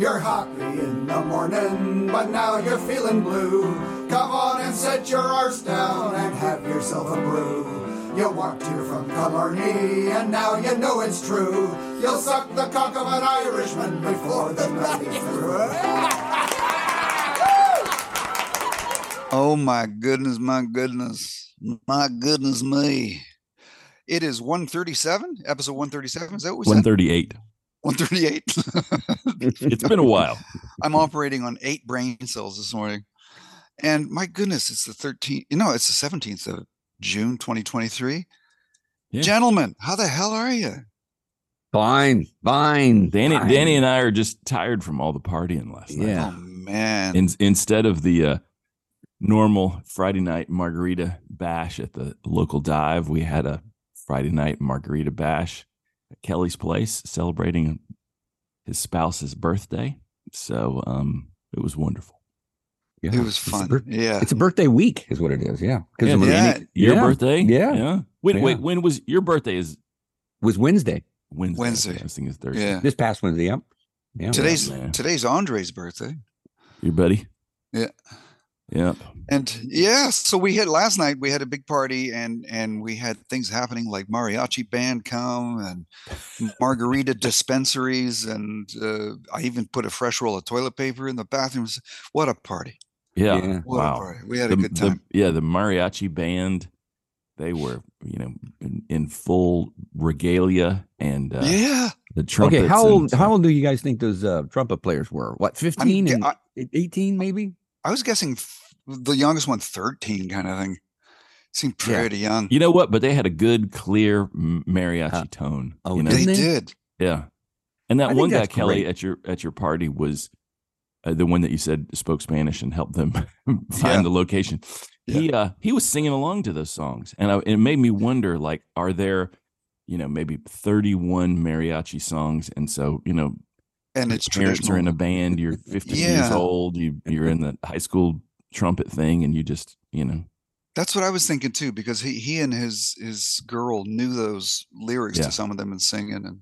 You're happy in the morning, but now you're feeling blue. Come on and set your arse down and have yourself a brew. You walked here from Killarney, and now you know it's true. You'll suck the cock of an Irishman before the night is through. Oh my goodness, my goodness, my goodness me. It is 137, episode 137. Is that what we said? 138. 138. It's been a while. I'm operating on eight brain cells this morning. And my goodness, it's the 13th. No, it's the 17th of June, 2023. Yeah. Gentlemen, how the hell are you? Fine, fine. Danny, fine. Danny and I are just tired from all the partying last night. Yeah. Oh man. In, instead of the uh, normal Friday night margarita bash at the local dive, we had a Friday night margarita bash at Kelly's place celebrating his spouse's birthday. So um, it was wonderful. Yeah. it was It's fun. bir- yeah. It's a birthday week, is what it is. Yeah, because Yeah, yeah. Your Yeah. birthday? Yeah. Yeah. Wait, Yeah. wait. When was your birthday? Is was Wednesday. Wednesday. Wednesday. I was thinking it's Thursday. yeah. This past Wednesday. Yep. Yeah. Today's man. today's Andre's birthday. Your buddy? Yeah. Yeah. And yeah, so we had last night we had a big party and and we had things happening like mariachi band come and margarita dispensaries and uh, I even put a fresh roll of toilet paper in the bathrooms. What a party. Yeah. Yeah. What a Wow. party. We had the, a good the- time. yeah, the mariachi band, they were, you know, in, in full regalia and uh, yeah. the trumpets. Okay. How old? stuff. How old do you guys think those uh, trumpet players were? What, fifteen gu- and I- eighteen, maybe? I was guessing the youngest one 13 kind of thing. Seemed Yeah. pretty young. You know what? But they had a good, clear mariachi Uh, tone. oh, you know? They didn't they? did. Yeah. And that think one guy, Kelly, great. at your at your party was uh, the one that you said spoke Spanish and helped them find Yeah. the location. He uh he was singing along to those songs, and I, it made me wonder, like, are there, you know, maybe thirty one mariachi songs, and so you know, And your it's parents are in a band, you're fifteen years old, you you're in the high school trumpet thing, and you just you know, That's what I was thinking too, because he he and his his girl knew those lyrics Yeah. to some of them and singing and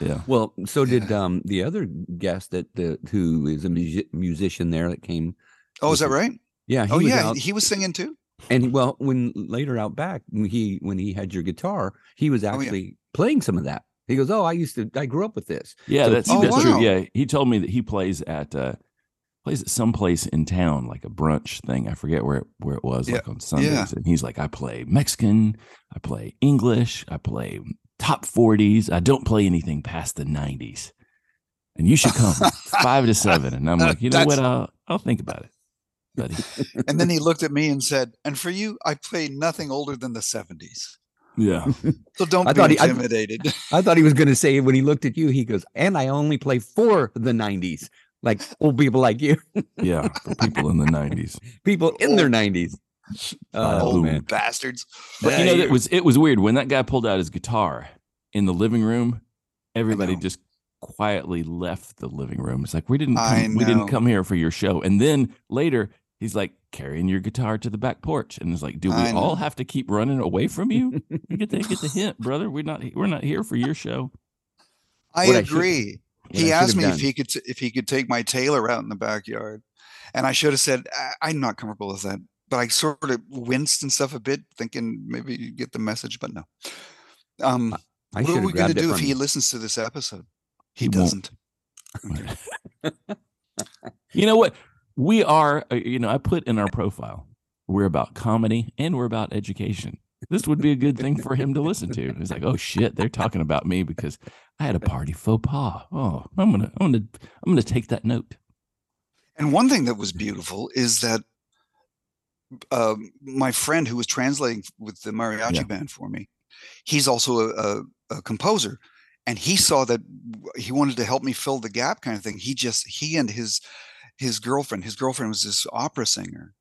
yeah, Well, so did Yeah. um the other guest that the who is a music, musician there that came. Oh, is that right? Yeah. He oh was yeah, out- he was singing too. And well, when later out back, when he when he had your guitar, he was Oh, yeah. actually playing some of that. He goes, "Oh, I used to, I grew up with this." yeah. So that's Oh, that's was- true. Yeah, he told me that he plays at uh plays at some place in town, like a brunch thing. I forget where it, where it was, Yeah, like on Sundays. yeah. And he's like, I play Mexican, I play English, I play top forties. I don't play anything past the nineties. And you should come five to seven. And I'm like, you know what? I'll I'll think about it, buddy. And then he looked at me and said, "And for you, I play nothing older than the '70s. Yeah, So don't I be thought he- I- intimidated." I thought he was going to say when he looked at you, he goes, "And I only play for the '90s, like old people like you, yeah. For people in the nineties. people in their '90s." Uh, Oh Old man, bastards. But Yeah, you know, you- that was it was weird when that guy pulled out his guitar in the living room. Everybody just quietly left the living room. It's like we didn't come, we didn't come here for your show. And then later he's like carrying your guitar to the back porch, and it's like, do we I all know. have to keep running away from you? you get the get the hint, brother. We're not we're not here for your show. I What I should- agree. what he I asked have me if he could t- if he could take my tailor out in the backyard, and I should have said "I- I'm not comfortable with that. But I sort of winced and stuff a bit, thinking maybe you get the message, but no. Um, I what are we going to do if he listens to this episode? He, He doesn't. You know what? We are, uh, you know, I put in our profile, we're about comedy and we're about education. This would be a good thing for him to listen to. He's like, oh shit, they're talking about me because I had a party faux pas. Oh, I'm gonna, I'm gonna, I'm gonna take that note. And one thing that was beautiful is that um, my friend who was translating with the mariachi Yeah. band for me, he's also a, a, a composer, and he saw that he wanted to help me fill the gap, kind of thing. He just he and his his girlfriend, his girlfriend was this opera singer,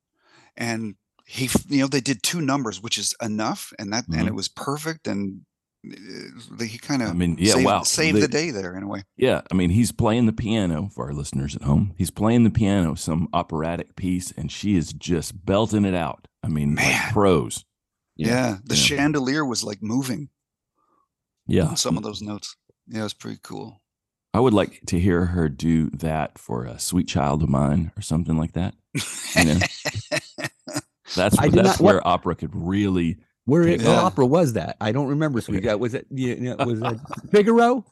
and he you know they did two numbers, which is enough, and that and it Mhm. was perfect, and uh, he kind of I mean, yeah, saved, wow. saved the, The- day there in a way. Yeah, I mean, he's playing the piano for our listeners at home. He's playing the piano, some operatic piece, and she is just belting it out. I mean, like Man. pros. Yeah, the Yeah. chandelier was like moving. Yeah, some of those notes. Yeah, it was pretty cool. I would like to hear her do that for a sweet child of mine or something like that. You know? That's I that's not- what- where opera could really. Where Take what opera was that? I don't remember. Sweet. Was it? Yeah, yeah, was it Figaro?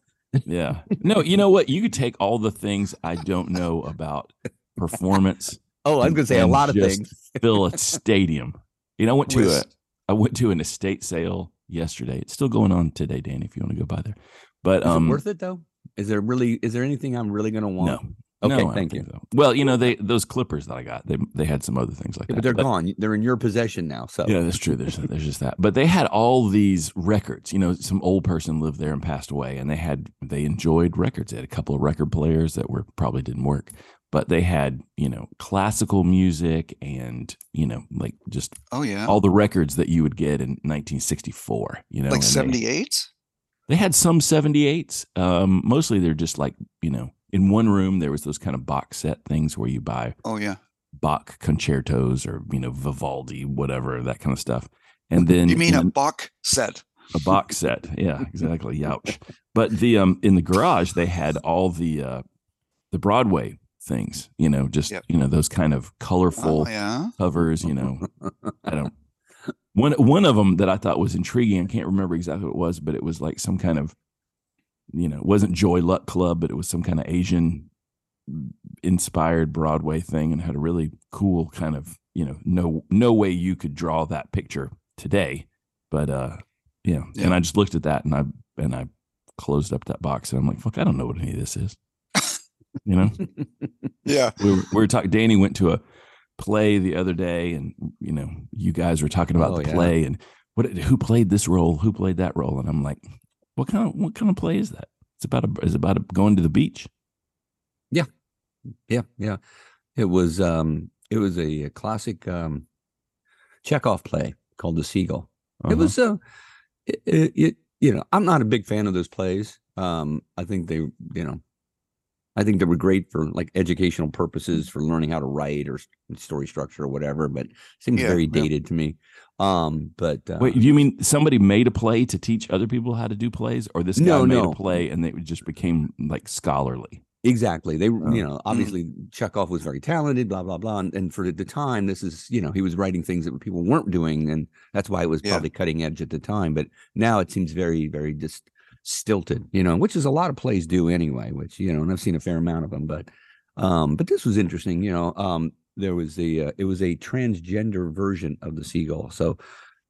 Yeah. No, you know what? You could take all the things I don't know about performance. Oh, I was gonna say a lot of things. Fill a stadium. You know, I went to a I went to an estate sale yesterday. It's still going on today, Danny. If you want to go by there, but Is um, it worth it though? Is there really? Is there anything I'm really gonna want? no. Okay, no, thank you. so. Well, you know, they those clippers that I got, they they had some other things like Yeah, that. but they're gone. They're in your possession now. So Yeah, that's true. There's there's just that. But they had all these records. You know, some old person lived there and passed away, and they had they enjoyed records. They had a couple of record players that were probably didn't work, but they had you know classical music and you know like just oh yeah. all the records that you would get in 1964. You know, like and 78? They had some 78s. Um, mostly they're just like you know in one room there was those kind of box set things where you buy Oh yeah. Bach concertos or you know Vivaldi, whatever that kind of stuff. And then You mean in a Bach set? a box set. Yeah, exactly. Youch. But the um in the garage they had all the uh the Broadway things, you know, just Yep. you know, those kind of colorful Oh yeah. covers, you know. I don't one one of them that I thought was intriguing, I can't remember exactly what it was, but it was like some kind of you know, it wasn't Joy Luck Club, but it was some kind of Asian inspired Broadway thing and had a really cool kind of, you know, no no way you could draw that picture today. But uh yeah. Yeah. And I just looked at that and I and I closed up that box and I'm like, fuck, I don't know what any of this is. you know? Yeah. we were, we were talking danny went to a play the other day and you know you guys were talking about Oh, the yeah. play and what who played this role who played that role and i'm like what kind of what kind of play is that it's about a is it about a, going to the beach yeah, yeah. Yeah. It was um it was a, classic um Chekhov play called The Seagull. It Uh-huh. was uh it, it, it you know, I'm not a big fan of those plays. Um I think they, you know, I think they were great for like educational purposes for learning how to write or story structure or whatever, but seems Yeah, very yeah. dated to me. Um but uh, wait you mean somebody made a play to teach other people how to do plays or this guy No, made no. a play and it just became like scholarly Exactly. They, were Oh. you know, obviously Chekhov was very talented, blah blah blah, and, and for the time, this is, you know, he was writing things that people weren't doing, and that's why it was Yeah. probably cutting edge at the time. But now it seems very, very just stilted, you know, which is a lot of plays do anyway. Which you know, and I've seen a fair amount of them, but, um, but this was interesting, you know. Um, there was the, uh, it was a transgender version of the seagull, so,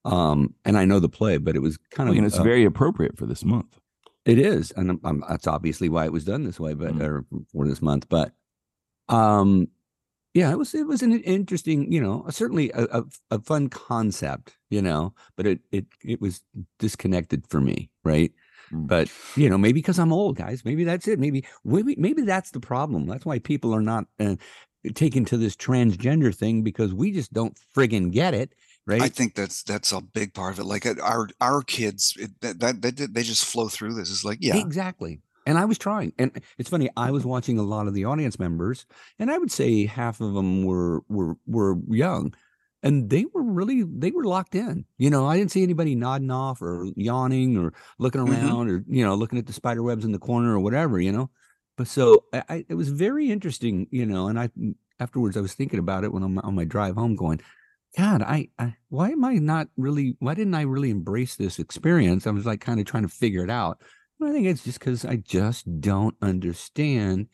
um, and I know the play, but it was kind of, mean, it's uh, very appropriate for this month it is, and I'm, I'm, that's obviously why it was done this way, but Mm. or for this month. But, um, yeah, it was it was an interesting, you know, certainly a, a, a fun concept, you know, but it it it was disconnected for me, right? Mm. But you know, maybe because I'm old, guys. Maybe that's it. Maybe maybe maybe that's the problem. That's why people are not uh, taken to this transgender thing because we just don't friggin' get it, right? I think that's that's a big part of it. Like uh, our our kids, it, that, that they, they just flow through this. It's like, yeah, Exactly. And I was trying. And it's funny, I was watching a lot of the audience members, and I would say half of them were were were young. And they were really they were locked in. You know, I didn't see anybody nodding off or yawning or looking Mhm. around or, you know, looking at the spider webs in the corner or whatever, you know. But so I, I it was very interesting, you know, and I afterwards I was thinking about it when i'm on my drive home going, God, I, I why am I not really why didn't I really embrace this experience? I was like kind of trying to figure it out. And I think it's just because I just don't understand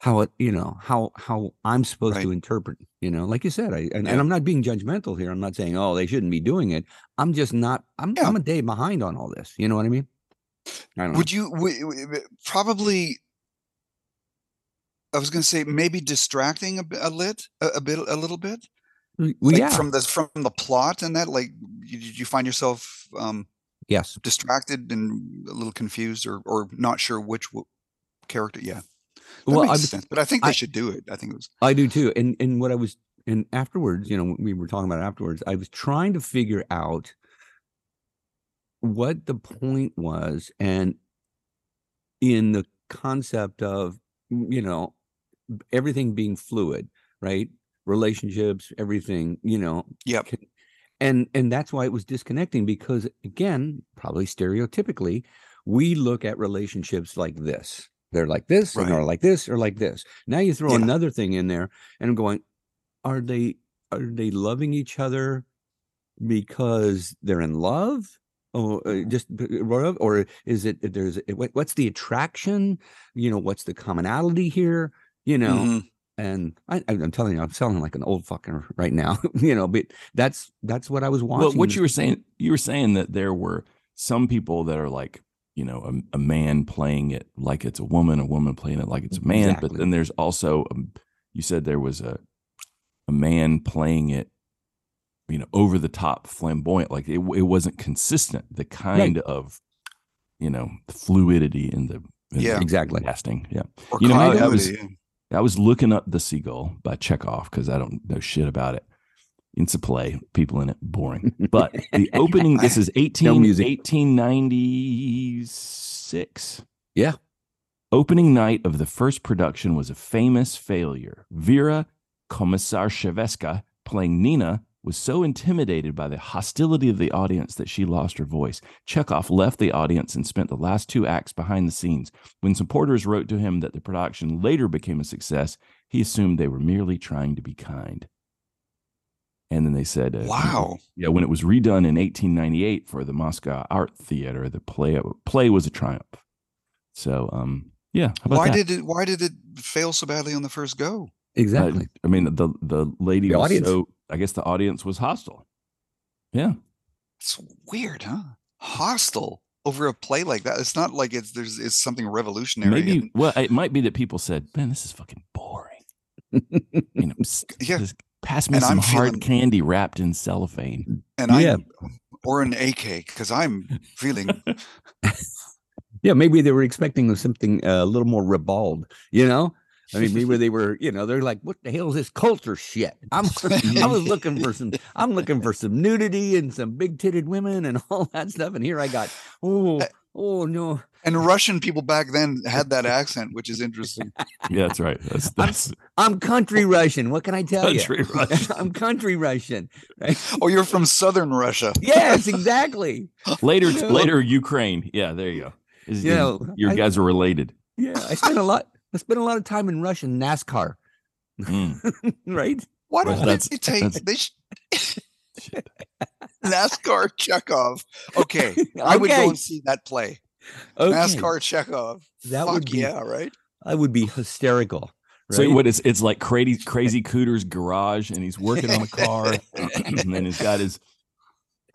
how it, you know, how how I'm supposed to interpret, you know, like you said, I and, Yeah. and I'm not being judgmental here. I'm not saying, oh, they shouldn't be doing it. I'm just not I'm Yeah. I'm a day behind on all this. You know what I mean? I don't know. Would you w- probably? I was going to say maybe distracting a, a lit a, a bit a little bit well, like yeah. from the from the plot and that like you, did you find yourself um yes. distracted and a little confused or or not sure which w- character yeah that Well, makes sense but i think they I- should do it i think it was I do too. And and what I was and afterwards, you know, we were talking about afterwards. I was trying to figure out what the point was and in the concept of you know everything being fluid, right? Relationships, everything, you know, yep can- and and that's why it was disconnecting because again probably stereotypically we look at relationships like this They're like this, Right. or like this, or like this. Now you throw Yeah. another thing in there, and I'm going, are they are they loving each other because they're in love? Or uh, just or is it there's what's the attraction? You know, what's the commonality here? You know, Mhm. and I, I'm telling you, I'm sounding like an old fucker right now. you know, but that's that's what I was watching. Well, what you were saying, you were saying that there were some people that are like, you know, a, a man playing it like it's a woman, a woman playing it like it's a man. But then there's also, um, you said there was a a man playing it, you know, over the top, flamboyant. Like it, it wasn't consistent. The kind of, you know, fluidity in the in the Yeah. Exactly. casting. Yeah. Or You know, I- I was- I was looking up The Seagull by Chekhov because I don't know shit about it. It's a play, people in it, boring. But the opening, this ah, is 18, music. 1896. Yeah. Opening night of the first production was a famous failure. Vera Komisarcheveska, playing Nina, was so intimidated by the hostility of the audience that she lost her voice. Chekhov left the audience and spent the last two acts behind the scenes. When supporters wrote to him that the production later became a success, he assumed they were merely trying to be kind. And then they said, uh, Wow. yeah, when it was redone in 1898 for the Moscow Art Theater, the play play was a triumph. So, um, yeah. How about Why that? did it? Why did it fail so badly on the first go? Uh, exactly. I mean, the the lady The was audience. so. I guess the audience was hostile. Yeah, It's weird, huh? Hostile over a play like that. It's not like it's there's it's something revolutionary. maybe. and- Well, it might be that people said, "Man, this is fucking boring." You know, Yeah. just pass me And some I'm hard feeling- candy wrapped in cellophane. and Yeah. I or an AK because I'm feeling Yeah, maybe they were expecting something uh, a little more ribald, you know? I mean, maybe they were, you know, they're like, what the hell is this culture shit? I'm I was looking for some I'm looking for some nudity and some big titted women and all that stuff. And here I got, oh, oh no. And Russian people back then had that accent, which is interesting. Yeah, that's right. That's that's I'm country Russian. What can I tell country you? Russian. I'm country Russian. Right? Oh, you're from southern Russia. Yes, exactly. later. You know? Later, Ukraine. Yeah, there you go. Is- You is- know, your I- guys are related. Yeah, I spent a lot I spent a lot of time in Russian NASCAR, Mm. right? Why Well, don't that's- they take that's- they sh- NASCAR Chekhov? Okay, I would go and see that play. Okay. NASCAR Chekhov. That Fuck would be yeah, right? I would be hysterical. So right? what is it's like crazy crazy cooter's garage and he's working on a car and then he's got his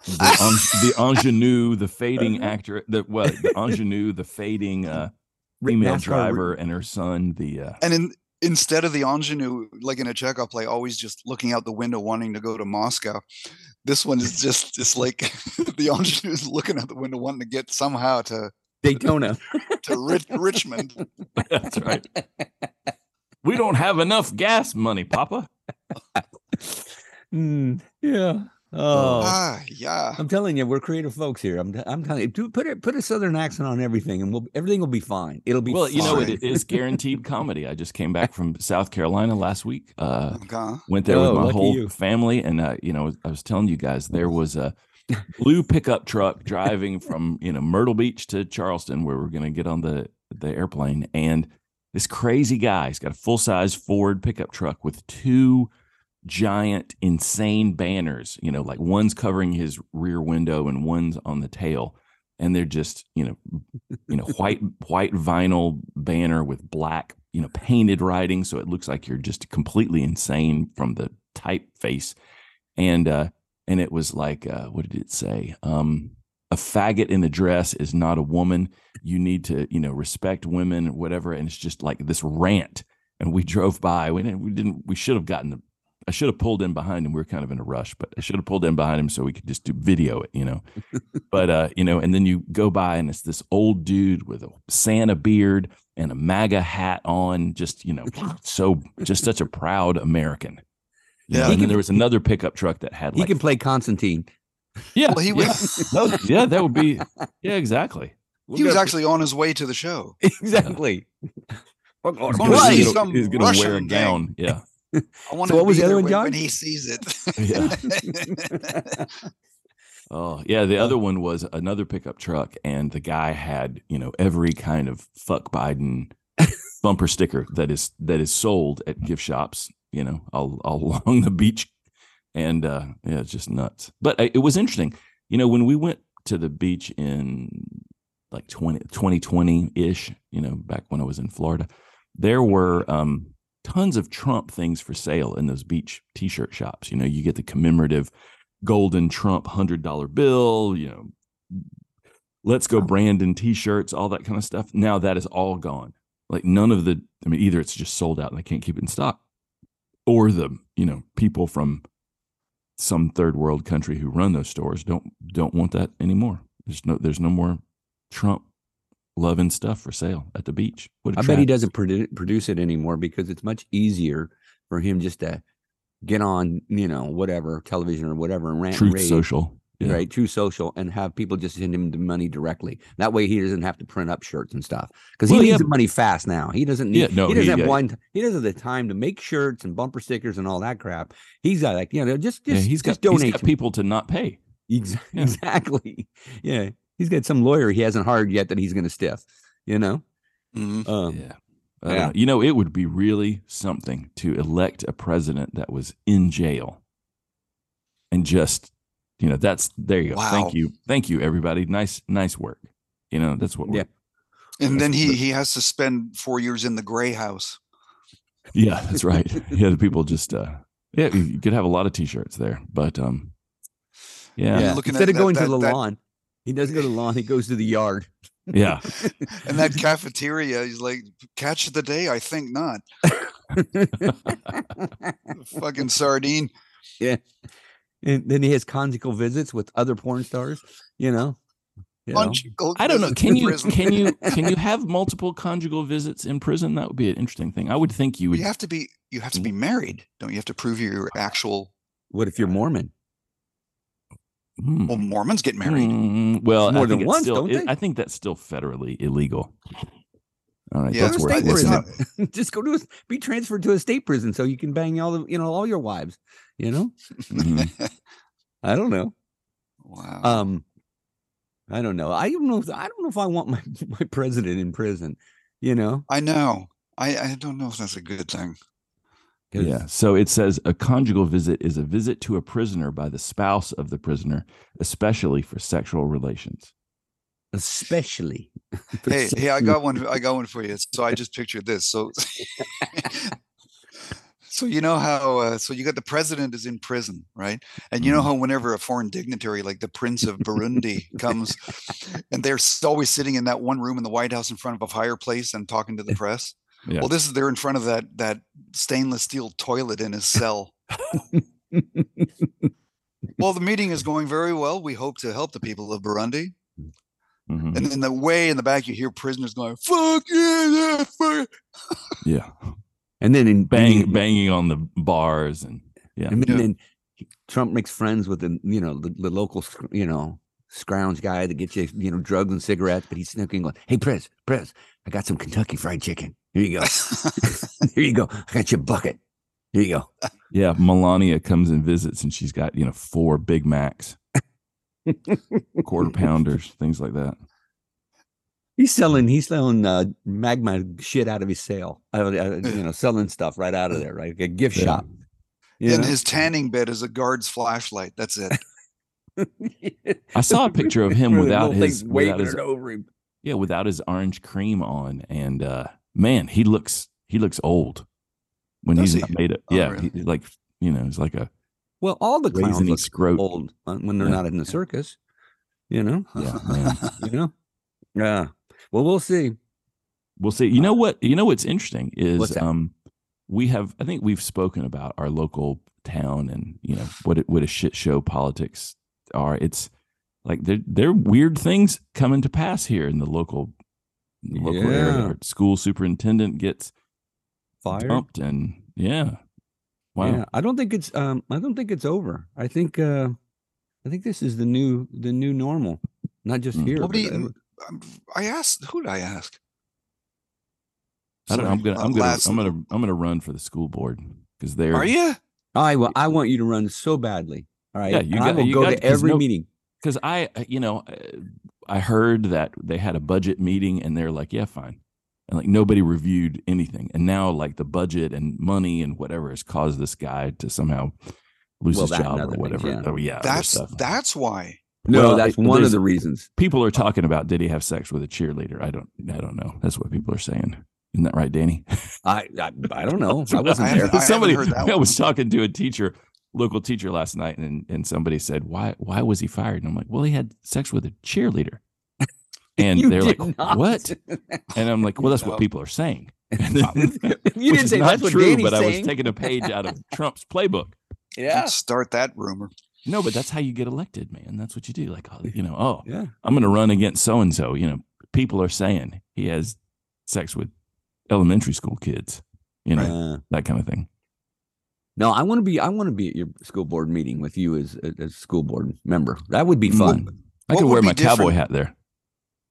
the, en- the ingenue, the fading actor, the what the ingenue, the fading uh female NASCAR driver and her son, the uh And in instead of the ingenue, like in a Chekhov play, always just looking out the window wanting to go to Moscow, this one is just it's like the ingenue is looking out the window wanting to get somehow to Daytona. to Rich, Richmond. that's right. We don't have enough gas money, Papa. Mm, yeah. Oh, Ah, yeah. I'm telling you, we're creative folks here. I'm, t- I'm telling you, do put it, put a southern accent on everything, and we'll everything will be fine. It'll be Well, you know, it is guaranteed comedy. I just came back from South Carolina last week. Uh Okay. went there Oh, with my whole you. family and uh, you know i was telling you guys there was a blue pickup truck driving from you know myrtle beach to charleston where we're going to get on the the airplane and this crazy guy he's got a full-size ford pickup truck with two giant insane banners you know like one's covering his rear window and one's on the tail. And they're just you know you know white white vinyl banner with black you know painted writing. So it looks like you're just completely insane from the typeface. And uh and it was like uh what did it say? Um a faggot in a dress is not a woman. You need to you know respect women whatever. And it's just like this rant. And we drove by. We didn't we didn't we should have gotten the I should have pulled in behind him. We were kind of in a rush, but I should have pulled in behind him so we could just do video it, you know. but uh, you know, and then you go by and it's this old dude with a Santa beard and a MAGA hat on, just you know, so just such a proud American. Yeah. and then there was another pickup truck that had He can play Constantine. yeah, Well, he yeah. was No, yeah, that would be yeah, exactly. he was actually on his way to the show. exactly. We're gonna, long he's He's gonna, he's gonna wear a Russian thing. gown. Yeah. I want So to what was the other one, when, John? when he sees it. Oh, yeah. The other one was another pickup truck, and the guy had, you know, every kind of fuck Biden bumper sticker that is that is sold at gift shops, you know, all, all along the beach, and uh, yeah, it's just nuts. But uh, it was interesting, you know, when we went to the beach in like 20, 2020 ish, you know, back when I was in Florida, there were um, tons of Trump things for sale in those beach T-shirt shops. You know, you get the commemorative golden Trump hundred dollar bill, you know, let's go Brandon T-shirts, all that kind of stuff. Now that is all gone. Like none of the, I mean, either it's just sold out and they can't keep it in stock, or the you know people from some third world country who run those stores don't don't want that anymore. There's no there's no more Trump loving stuff for sale at the beach. I bet he doesn't produce it anymore because it's much easier for him just to get on, you know, whatever television or whatever and rant and Truth rave, Social. Yeah. right? Truth Social, and have people just send him the money directly. That way, he doesn't have to print up shirts and stuff because he Well, needs yeah. the money fast now. He doesn't need. Yeah, no, he doesn't he- have yeah. one. He doesn't have the time to make shirts and bumper stickers and all that crap. He's got like you know just just he's got, just donate. he's got people to not pay. Yeah. Exactly. Yeah, he's got some lawyer he hasn't hired yet that he's going to stiff. You know. Mhm. Um, yeah. I don't yeah. You know, it would be really something to elect a president that was in jail and just, you know, that's there you go. Wow. Thank you. Thank you, everybody. Nice, nice work. You know, that's what we're Yeah. And then he he has to spend four years in the gray house. Yeah, that's right. yeah, the people just uh yeah, you could have a lot of t-shirts there. But um yeah. Yeah. Yeah. Instead at of going that- to the that- lawn, he doesn't go to the lawn. He goes to the yard. Yeah. and that cafeteria, he's like, catch of the day, I think not. Fucking sardine. Yeah. And then he has conjugal visits with other porn stars. You know. You know? I don't know. Can you can you can you have multiple conjugal visits in prison? That would be an interesting thing. I would think you would You have to be you have to be mm-hmm. married. Don't you have to prove your actual What if you're Mormon? Hmm. well Mormons get married. Mm, well, More I than once, still, don't it- they? I think that's still federally illegal. All right, Yeah, that's where state it's prison. not- Just go to a, be transferred to a state prison so you can bang all the you know all your wives. You know. Mhm. I don't know. wow. Um, I don't know. I don't know. If, I don't know if I want my my president in prison. You know. I know. I, I don't know if that's a good thing. 'Cause- Yeah. So it says a conjugal visit is a visit to a prisoner by the spouse of the prisoner, especially for sexual relations. Especially. Hey, hey, I got one. I got one for you. So I just pictured this. So, so you know how? Uh, so you got the president is in prison, right? And you know Mhm. how whenever a foreign dignitary like the Prince of Burundi comes, and they're always sitting in that one room in the White House in front of a fireplace and talking to the press. Yeah. Well, this is they're in front of that that stainless steel toilet in his cell. Well, the meeting is going very well. We hope to help the people of Burundi. Mhm. And in the way in the back, you hear prisoners going, "Fuck yeah, yeah, fuck." Yeah. and then in Bang, banging on the bars and yeah. And then, Yeah. then Trump makes friends with the you know the, the local you know scrounge guy that gets you you know drugs and cigarettes, but he's sneaking going, "Hey, Prez, Prez, I got some Kentucky Fried Chicken. Here you go. Here you go. I got your bucket. Here you go." Yeah. Melania comes and visits and she's got, you know, four Big Macs, quarter pounders, things like that. He's selling he's selling uh, MAGA shit out of his sale. Uh, uh, you know, selling stuff right out of there, right? A gift Yeah. shop. You and know? his tanning bed is a guard's flashlight. That's it. I saw a picture of him without his without his over him. yeah, without his orange cream on. And uh man, he looks he looks old when Does he's he? not made it. Oh, yeah, really? he's like you know, he's like a Well, all the clowns look scrote. old when they're Yeah. not in the circus. You know, Yeah, you know. Yeah. Well, we'll see. We'll see. You know what? You know what's interesting is What's um we have I think we've spoken about our local town and you know what it, what a shit show politics are. It's like there there are weird things coming to pass here in the local local. Yeah. Our school superintendent gets fired dumped and yeah. Wow. Yeah, I don't think it's um I don't think it's over. I think uh I think this is the new the new normal. Not just Mm. here. Nobody. but ever- um, I asked. Who did I ask? I don't know. I'm Sorry, gonna uh, I'm gonna I'm gonna I'm gonna run for the school board because they're Are you? I will I want you to run so badly. All right. Yeah, you And I got- will you go got- to 'cause every no- meeting. because I, uh, you know, uh, I heard that they had a budget meeting and they're like, yeah, fine. and like nobody reviewed anything. And now like the budget and money and whatever has caused this guy to somehow lose Well, his job or other things, whatever. yeah. Oh yeah, That's stuff. that's why. No, Well, that's one of the reasons. people are talking about did he have sex with a cheerleader? I don't I don't know. That's what people are saying. Isn't that right, Danny? I I, I don't know. I wasn't I there. I somebody heard that I was talking to a teacher, local teacher last night, and and somebody said, Why why was he fired? And I'm like, Well, he had sex with a cheerleader. And they're like, not. What? And I'm like, Well, that's No. what people are saying. you didn't say not that's what true, Danny's but I was taking a page out of Trump's playbook. yeah. Start that rumor. No, but that's how you get elected, man. That's what you do. Like, oh, you know, oh, Yeah. I'm going to run against so and so. You know, people are saying he has sex with elementary school kids. You know, Uh, that kind of thing. No, I want to be. I want to be at your school board meeting with you as as a school board member. That would be fun. I could wear be my cowboy hat there.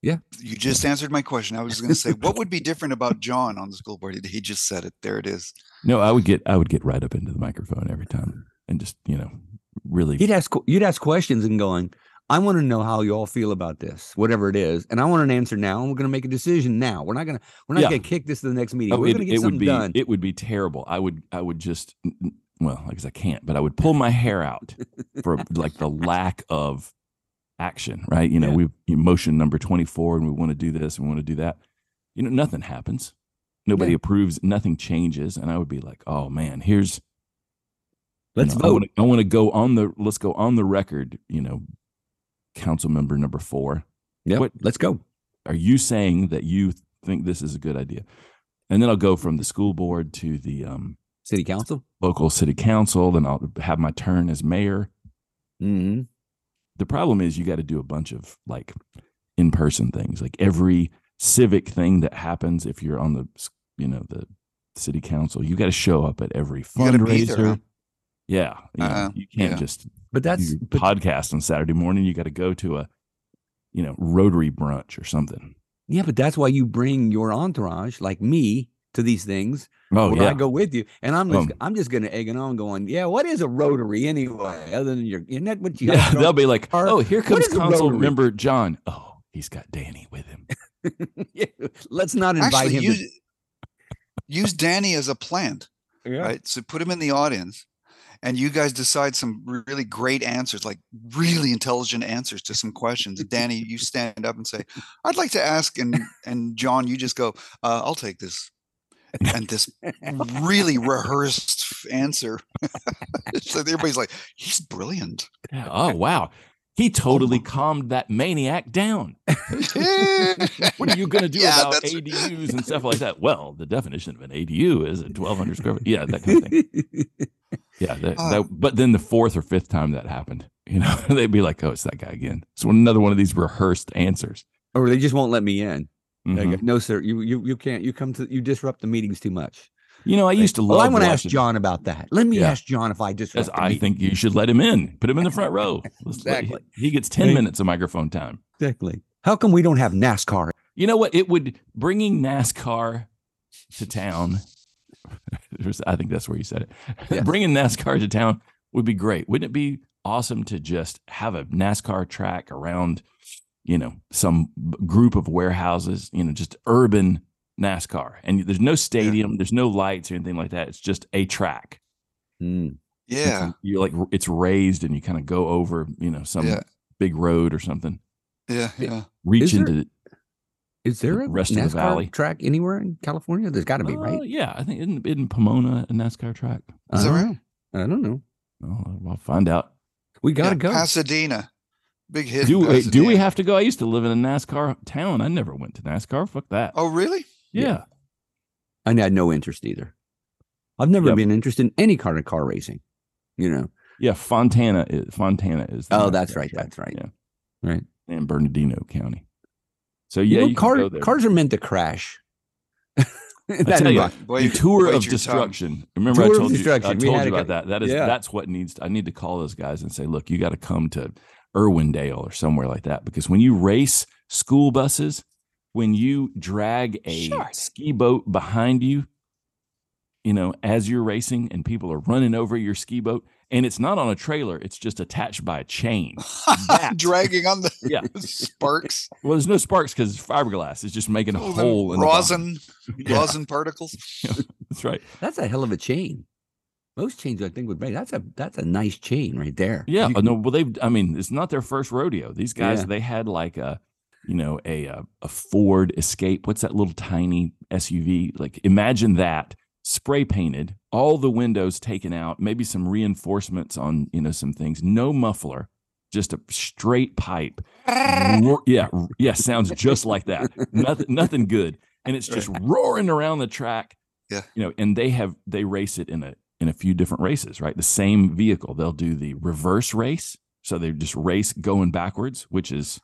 Yeah. You just answered my question. I was going to say, what would be different about John on the school board? He just said it. There it is. No, I would get I would get right up into the microphone every time and just you know really You'd ask you'd ask questions and going. I want to know how you all feel about this, whatever it is, and I want an answer now. And we're going to make a decision now. We're not going to we're not Yeah. going to kick this to the next meeting. Oh, we're it, going to get it would something be done. it would be terrible. I would I would just well, I guess I can't, but I would pull my hair out for like the lack of action, right? You know, Yeah. we motion number 24 and we want to do this and we want to do that. You know, nothing happens. Nobody Yeah. approves, nothing changes, and I would be like, "Oh man, here's Let's know, vote. I want to go on the let's go on the record, you know, council member number 4 Yeah. what- Let's go. are you saying that you think this is a good idea and then i'll go from the school board to the um, City council. local city council then i'll have my turn as mayor hmm the problem is you got to do a bunch of like in-person things like every civic thing that happens if you're on the you know the city council you got to show up at every You there, fundraiser huh? yeah you, know, Uh-uh, you can't yeah. just But that's do but, podcast on saturday morning you got to go to a you know rotary brunch or something yeah, but that's why you bring your entourage, like me, to these things. oh where yeah I go with you, and I'm just, Um, I'm just going to egg it on, going, yeah. What is a rotary anyway? Other than your, isn't that what you? Yeah, they'll be like, Or, "Oh, here comes is a council rotary?" member John. Oh, he's got Danny with him." Yeah, Let's not invite Actually, him. use, use Danny as a plant, yeah. right? So put him in the audience and you guys decide some really great answers, like really intelligent answers to some questions. Danny, you stand up and say, I'd like to ask. And, and John, you just go, uh, I'll take this. And this really rehearsed answer. so everybody's like, he's brilliant. Oh, wow. He totally calmed that maniac down. What are you going to do Yeah, about ADUs and stuff like that? Well, the definition of an ADU is a 1200 square foot. Yeah, that kind of thing. Yeah. That, Uh, that, but then the fourth or fifth time that happened, you know, they'd be like, oh, it's that guy again. So another one of these rehearsed answers. or they just won't let me in. Mhm. go, no, sir, you, you, you can't. You come to, you disrupt the meetings too much. You know, I used to love Well, I want to ask John about that. Let me Yeah. ask John if I Yes, I think you should let him in. Put him in the front row. Let's let- Exactly. He gets 10 Right. minutes of microphone time. exactly. How come we don't have NASCAR? You know what? It would bringing NASCAR to town. I think that's where you said it. Yes. bringing NASCAR to town would be great. Wouldn't it be awesome to just have a NASCAR track around, you know, some group of warehouses, you know, just urban NASCAR. And there's no stadium, there's no lights or anything like that. It's just a track. Hmm. Yeah. you're like it's raised and you kind of go over, you know, some Yeah. big road or something. Yeah. Yeah. Reach Is there- into Is there The a rest of the NASCAR valley. track anywhere in California? There's got to be, Uh, right? Yeah, I think in in Pomona a NASCAR track. Is that I right? don't know. I don't know. Oh, I'll find out. We got to Yeah, go. Pasadena. Big hit. Do do we have to go? I used to live in a NASCAR town. I never went to NASCAR. Fuck that. Oh, really? Yeah. I had no interest either. I've never Yep. been interested in any kind of car racing. You know. Yeah, Fontana is Fontana is. Oh, that's right, that's right. Yeah, Right. in Bernardino County. So You yeah, know, you, car, cars are meant to crash. I That you, the you tour of your tongue. destruction. Remember, Tour I told you. I destruction. Told you about that. That is yeah. that's what needs. To, I need to call those guys and say, look, you got to come to Irwindale or somewhere like that because when you race school buses, when you drag a Sure. ski boat behind you, you know, as you're racing and people are running over your ski boat, and it's not on a trailer; it's just attached by a chain. That- Dragging on the Yeah. sparks, Well, there's no sparks because it's fiberglass. It's just making a Oh, hole in the bottom. rosin, Yeah, rosin particles. that's right. That's a hell of a chain. Most chains I think would break. That's a that's a nice chain right there. Yeah, You uh, no, well, they've. I mean, it's not their first rodeo. These guys, Yeah. they had like a, you know, a a, a Ford Escape. What's that little tiny SUV? Like, imagine that spray painted, all the windows taken out, maybe some reinforcements on, you know, some things. No muffler, just a straight pipe. Yeah, yeah, sounds just like that. Nothing, nothing good, and it's just roaring around the track. Yeah. you know, and they have they race it in a in a few different races, right? The same vehicle. They'll do the reverse race. So they just race going backwards, which is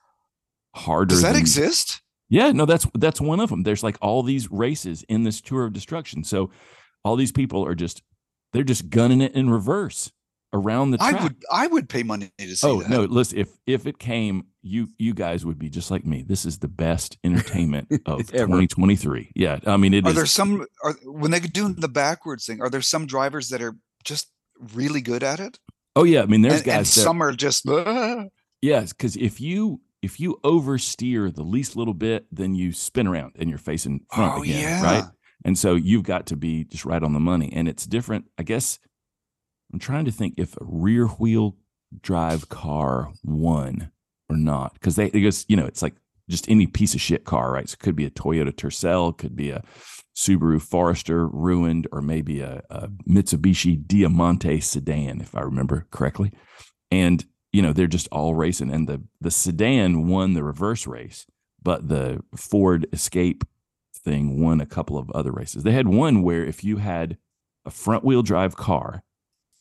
harder. Does that than- exist? Yeah, no, that's that's one of them. There's like all these races in this tour of destruction. So all these people are just they're just gunning it in reverse around the track. I would I would pay money to see Oh that. no! Listen, if if it came, you you guys would be just like me. This is the best entertainment of Ever. 2023. Yeah, I mean it Are is- there some are when they could do the backwards thing? Are there some drivers that are just really good at it? Oh yeah, I mean there's and, guys. and that- some are just. Yes, because if you if you oversteer the least little bit, then you spin around and you're facing front oh again, yeah. right? And so you've got to be just right on the money. And it's different. I guess I'm trying to think if a rear wheel drive car won or not. Because they because you know, it's like just any piece of shit car, right? So it could be a Toyota Tercel, could be a Subaru Forester ruined, or maybe a, a Mitsubishi Diamante sedan, if I remember correctly. And you know, they're just all racing. And the the sedan won the reverse race, but the Ford Escape thing won a couple of other races. They had one where if you had a front wheel drive car,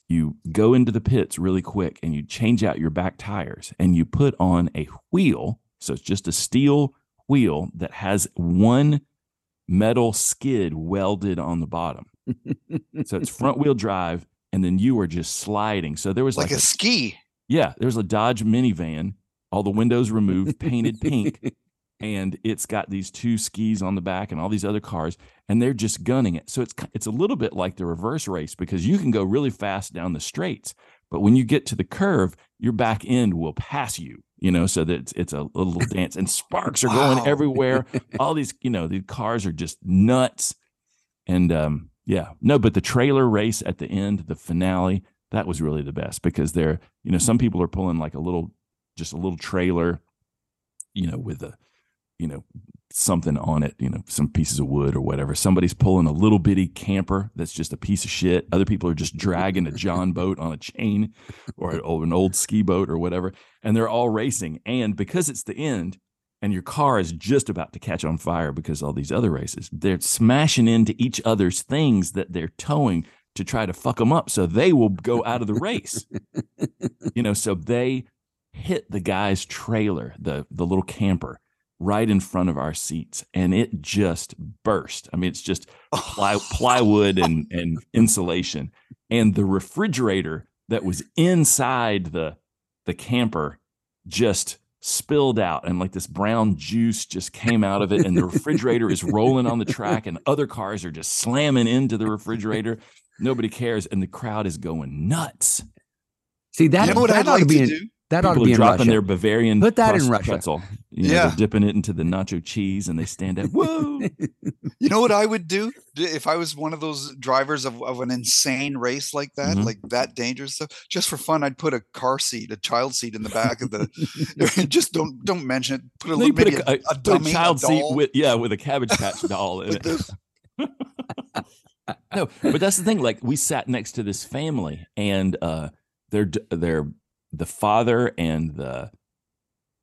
you go into the pits really quick and you change out your back tires and you put on a wheel. So it's just a steel wheel that has one metal skid welded on the bottom. so it's front wheel drive and then you are just sliding. So there was like like, a ski. Yeah, there's a Dodge minivan, all the windows removed, painted pink, and it's got these two skis on the back and all these other cars, and they're just gunning it. So it's it's a little bit like the reverse race because you can go really fast down the straights, but when you get to the curve, your back end will pass you. You know, so that it's, it's a, a little dance, and sparks are going everywhere. All these, you know, the cars are just nuts, and um, yeah, no, but the trailer race at the end, the finale, that was really the best because they're you know some people are pulling like a little just a little trailer you know with a you know something on it you know some pieces of wood or whatever. Somebody's pulling a little bitty camper that's just a piece of shit. Other people are just dragging a john boat on a chain or, an old ski boat or whatever and they're all racing. And because it's the end and your car is just about to catch on fire because all these other races they're smashing into each other's things that they're towing to try to fuck them up so they will go out of the race. You know so they hit the guy's trailer the the little camper right in front of our seats and it just burst. I mean it's just ply, plywood and and insulation. And the refrigerator that was inside the the camper just spilled out and like this brown juice just came out of it and the refrigerator is rolling on the track and other cars are just slamming into the refrigerator nobody cares and the crowd is going nuts See that, you know what that I'd ought like to be to in, do? that ought to People be are dropping Russia. their Bavarian Put that in crust Russia. pretzel. You know, Yeah. they're dipping it into the nacho cheese and they stand up. Whoa! You know what I would do if I was one of those drivers of, of an insane race like that, Mhm. like that dangerous stuff. Just for fun, I'd put a car seat, a child seat in the back of the. just don't don't mention it. Put a No, little you put a, a, a- a put a dummy, a child seat with yeah with a cabbage patch doll in it. No, but that's the thing. Like we sat next to this family, and uh, they're they're the father and the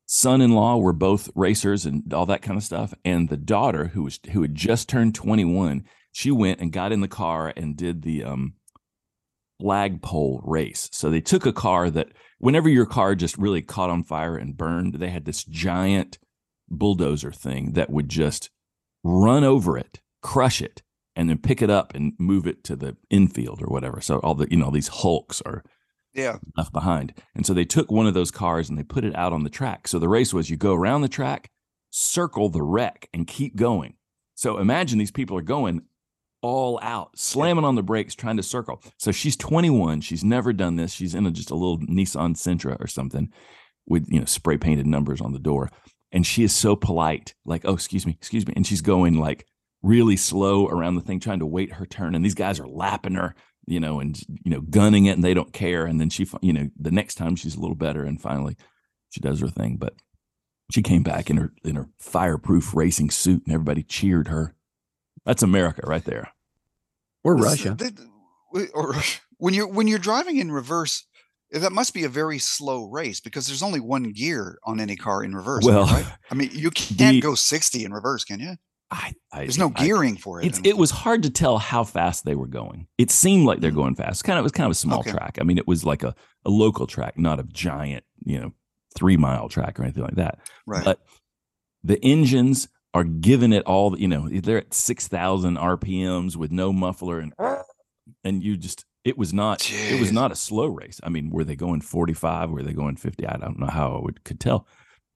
son-in-law were both racers and all that kind of stuff. And the daughter, who was who had just turned twenty-one, she went and got in the car and did the um flagpole race. So they took a car that whenever your car just really caught on fire and burned, they had this giant bulldozer thing that would just run over it, crush it, and then pick it up and move it to the infield or whatever. So all the you know these hulks are Yeah, left behind. And so they took one of those cars and they put it out on the track. So the race was you go around the track, circle the wreck, and keep going. So imagine these people are going all out, slamming on the brakes, trying to circle. So she's 21. She's never done this. She's in a, just a little Nissan Sentra or something with, you know, spray painted numbers on the door. And she is so polite, like, oh, excuse me, excuse me. And she's going like really slow around the thing, trying to wait her turn. And these guys are lapping her, you know, and, you know, gunning it and they don't care. And then she, you know, the next time she's a little better and finally she does her thing. But she came back in her in her fireproof racing suit and everybody cheered her. That's America right there. Or This- Russia. th- th- or when you're when you're driving in reverse, that must be a very slow race because there's only one gear on any car in reverse. Well, right? I mean, you can't the- go 60 in reverse, can you? I, I There's no I- gearing for it. It's, it was hard to tell how fast they were going. It seemed like they're Mm. going fast. Kind of it was kind of a small Okay. track. I mean, it was like a, a local track, not a giant, you know, three mile track or anything like that. right. But the engines are giving it all. the- You know, they're at six thousand RPMs with no muffler, and and you just it was not it was not a slow race. I mean, were they going forty five? Were they going fifty? I don't know how I would could tell,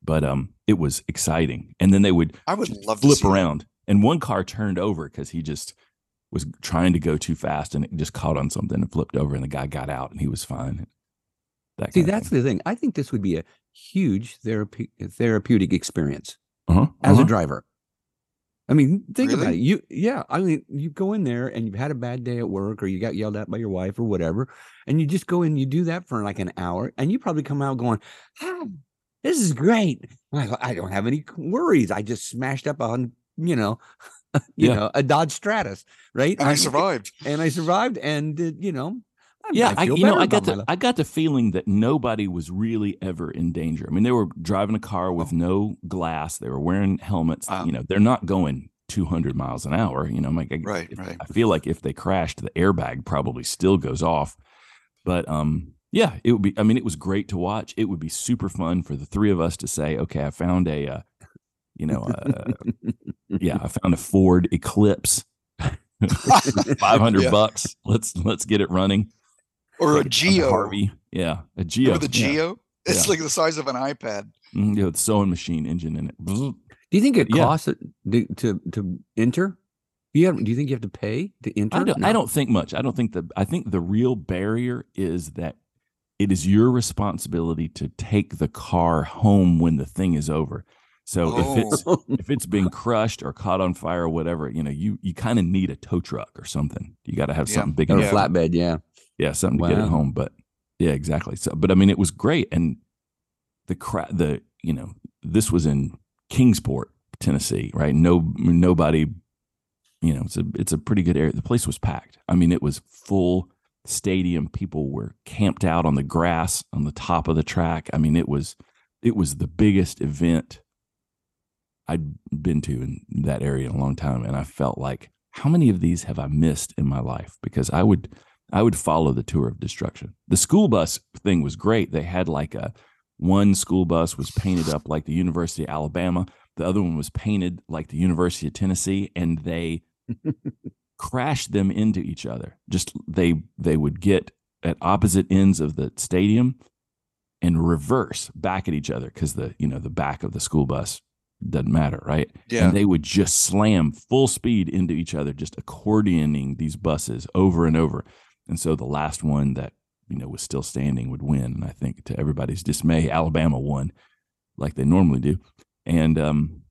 but um, it was exciting. And then they would I would love to flip see that. around. And one car turned over because he just was trying to go too fast and it just caught on something and flipped over and the guy got out and he was fine. That See, that's thing. the thing. I think this would be a huge therapy, therapeutic experience uh-huh, as uh-huh. a driver. I mean, think about it. You, yeah. I mean, you go in there and you've had a bad day at work, or you got yelled at by your wife, or whatever, and you just go in. You do that for like an hour, and you probably come out going, ah, "This is great. I, I don't have any worries. I just smashed up on, you know, you Yeah. know, a Dodge Stratus, right? And I I- survived. and I survived, and uh, you know, I- yeah, I, feel you know, I got the life. I got the feeling that nobody was really ever in danger. I mean, they were driving a car with no glass. They were wearing helmets. Wow. You know, they're not going 200 miles an hour. You know, I'm like, I- Right, if- right. I feel like if they crashed, the airbag probably still goes off. But um, yeah, it would be. I mean, it was great to watch. It would be super fun for the three of us to say, okay, I found a, uh, you know, uh, yeah, I found a Ford Eclipse. 500 Yeah. bucks. Let's let's get it running. Or a Like on the Geo. Harvey. Yeah, a Geo. Remember the yeah. Geo? It's Yeah. like the size of an iPad. Mhm, yeah, with sewing machine engine in it. Do you think it Yeah. costs it to to, to enter? Do you have, do you think you have to pay to enter? I don't, No. I don't think much. I don't think the I think the real barrier is that it is your responsibility to take the car home when the thing is over. So if oh. it's if it's been crushed or caught on fire or whatever, you know, you you kind of need a tow truck or something. You got to have Yeah. something big or a enough. Yeah. flatbed, yeah. yeah, something to get it home. But yeah, exactly. So, but I mean, it was great, and the cra- the you know, this was in Kingsport, Tennessee, right? No, nobody, you know, it's a it's a pretty good area. The place was packed. I mean, it was full stadium. People were camped out on the grass on the top of the track. I mean, it was it was the biggest event I'd been to in that area in a long time, and I felt like how many of these have I missed in my life? Because I would I would follow the tour of destruction. The school bus thing was great. They had like a one school bus was painted up like the University of Alabama. The other one was painted like the University of Tennessee, and they crashed them into each other. Just they they would get at opposite ends of the stadium and reverse back at each other because the you know the back of the school bus doesn't matter, right? Yeah. And they would just slam full speed into each other, just accordioning these buses over and over. And so the last one that, you know, was still standing would win. And I think to everybody's dismay, Alabama won like they normally do. And um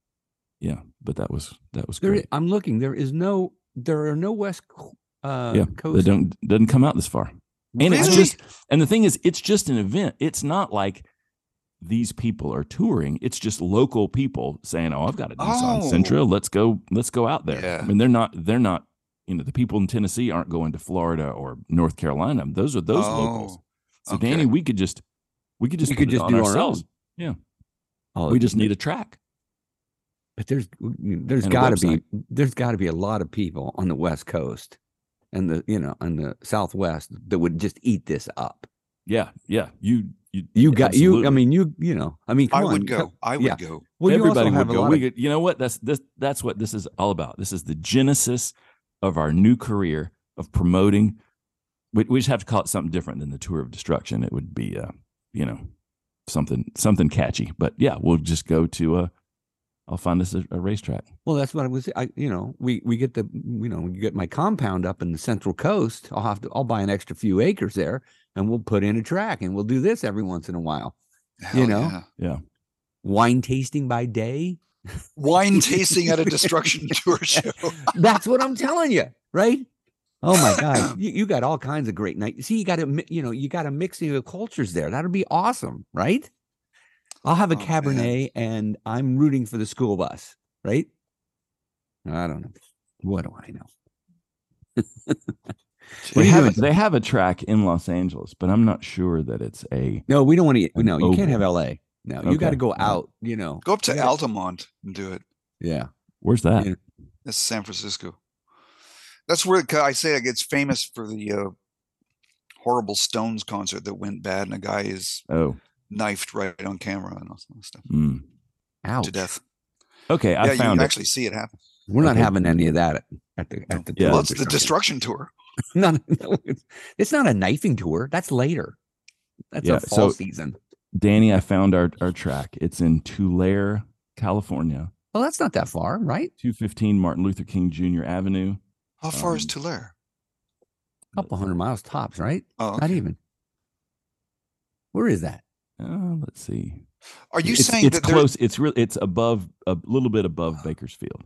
yeah, but that was that was There, great. I'm looking. There is no. There are no West Co- uh, yeah, they Coast. don't doesn't come out this far. And it's just and the thing is it's just an event. It's not like these people are touring. It's just local people saying, "Oh, I've got a Nissan Oh. Sentra. Let's go. Let's go out there." Yeah. I mean, they're not. They're not. You know, the people in Tennessee aren't going to Florida or North Carolina. Those are those locals. Oh, So, okay. Danny, we could just we could just We could just on do our ourselves. own. Oh, We just need a track. But there's there's and a got to be there's got to be a lot of people on the West Coast and the you know on the Southwest that would just eat this up. Yeah, yeah. You you You got you. I mean you you know. I mean, I come on, would go. I would yeah. go. Well, everybody would go. We of- could, you know what? That's this. That's what this is all about. This is the genesis of our new career of promoting. We, we just have to call it something different than the tour of destruction. It would be, uh, you know, something something catchy. But yeah, we'll just go to uh, I'll find us a, a racetrack. Well, that's what I was. I you know we we get the you know we get my compound up in the Central Coast. I'll have to I'll buy an extra few acres there, and we'll put in a track, and we'll do this every once in a while. Hell know? yeah. Wine tasting by day. wine tasting at a destruction tour show. That's what I'm telling you, right? Oh my God, you, you got all kinds of great night. See, you got to you know you got a mixing of cultures there. That'd be awesome, right? I'll have a Oh, man. Cabernet, and I'm rooting for the school bus, right? I don't know. What do I know? They have, a, they have a track in Los Angeles, but I'm not sure that it's a. No, we don't want to. An No, you can't have. L.A. No, you got to go out. You know, Go up to gotta- Altamont and do it. yeah. Where's that? Yeah. That's San Francisco. That's where I say like, it's famous for the uh, horrible Stones concert that went bad, and a guy is Oh, knifed right on camera and all that stuff mm. Ouch. to death. okay. yeah, I found you it. actually see it happen. We're not having any of that at, at the at the Yeah. Well, it's the destruction. destruction tour. No, no, it's, it's not a knifing tour. That's later. That's Yeah, a fall so- season. Danny, I found our, our track. It's in Tulare, California, Well, that's not that far, right? 215 Martin Luther King Jr. Avenue. How far is Um, Tulare? A couple hundred miles tops, right? Oh, Not even. Where is that? Uh, let's see. Are you it's, saying it's close? It's really It's above a little bit above Bakersfield,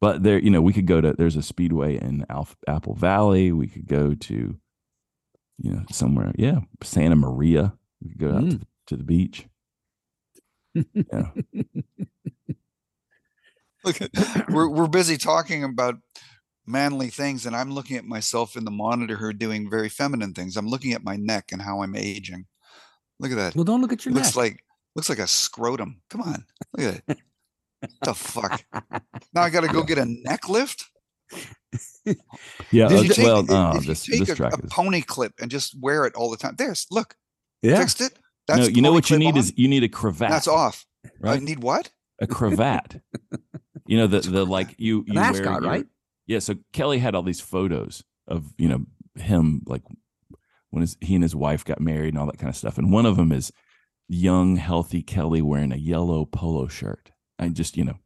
but there, you know, we could go to. There's a speedway in Alf, Apple Valley. We could go to, you know, somewhere. Yeah, Santa Maria. We could go out to, Mm. to the beach. Yeah. Look, we're we're busy talking about manly things, and I'm looking at myself in the monitor here doing very feminine things. I'm looking at my neck and how I'm aging. Look at that. Well, don't look at your looks neck. like looks like a scrotum. Come on, look at it. the fuck? Now I got to go get a neck lift. Yeah. If uh, you take, well, if- oh, if you take this a, track a is. pony clip and just wear it all the time. There's look, yeah. fixed it. No, That's you know what you need on, is you need a cravat. that's off. I right. need what? a cravat. you know the the like you you An wear ascot, your- right? Yeah. So Kelly had all these photos of you know him like when his he and his wife got married and all that kind of stuff. And one of them is young, healthy Kelly wearing a yellow polo shirt. I just you know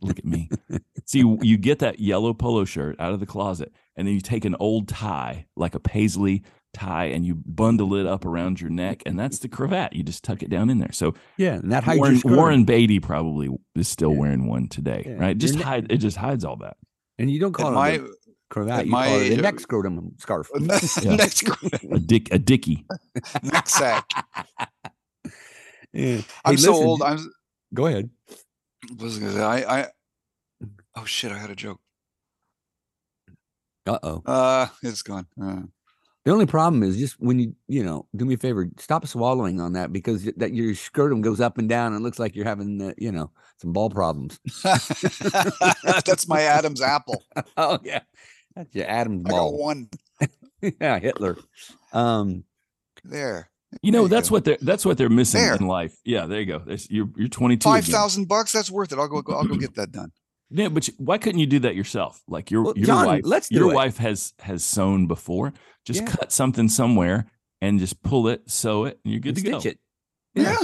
look at me. See, you, you get that yellow polo shirt out of the closet, and then you take an old tie like a paisley tie and you bundle it up around your neck, and that's the cravat. You just tuck it down in there. So Yeah. And that hides Warren, scrotum. Warren Beatty probably is still Yeah. wearing one today, Yeah. right? Just ne- hide it. Just hides all that. And you don't call my it a cravat. at You call it my, a uh, neck scrotum scarf. Yeah. neck scrotum, A dick, a dicky. neck sack. Yeah. I'm Hey, so old. I'm. Go ahead. what was I? I, I. Oh shit! I had a joke. Uh oh. Uh, it's gone. Uh, The only problem is just when you, you know, do me a favor, stop swallowing on that because that your scrotum goes up and down and it looks like you're having, uh, you know, some ball problems. That's my Adam's apple. oh yeah, that's your Adam's got ball. one yeah, Hitler. Um, there. You know, There you that's go. what they're that's what they're missing There. in life. Yeah, there you go. There's, you're you're 22. Five again. thousand bucks. That's worth it. I'll go. I'll go get that done. Yeah, but you- why couldn't you do that yourself? Like your Well, your John, wife, let's do your it. wife has has sewn before. Just Yeah. cut something somewhere and just pull it, sew it, and you're good and to go. it. Yeah.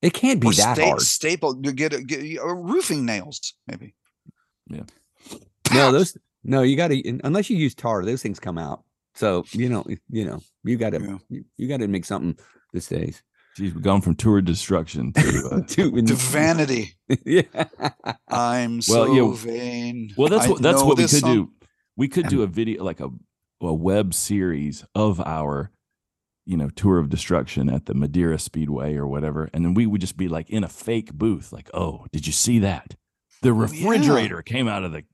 It can't be Or that sta- hard. staple. You get, a, get roofing nails, maybe. Yeah. No, those no, you got to unless you use tar, those things come out. So you know, you know, you got to Yeah. you, you got to make something these days. She's gone from tour of destruction to uh, to, to vanity. yeah. I'm Well, so yeah. vain. Well, that's I what that's what we could song. do. We could do a video like a a web series of our you know tour of destruction at the Madera Speedway or whatever, and then we would just be like in a fake booth, like, "Oh, did you see that? The Oh, yeah. refrigerator came out of the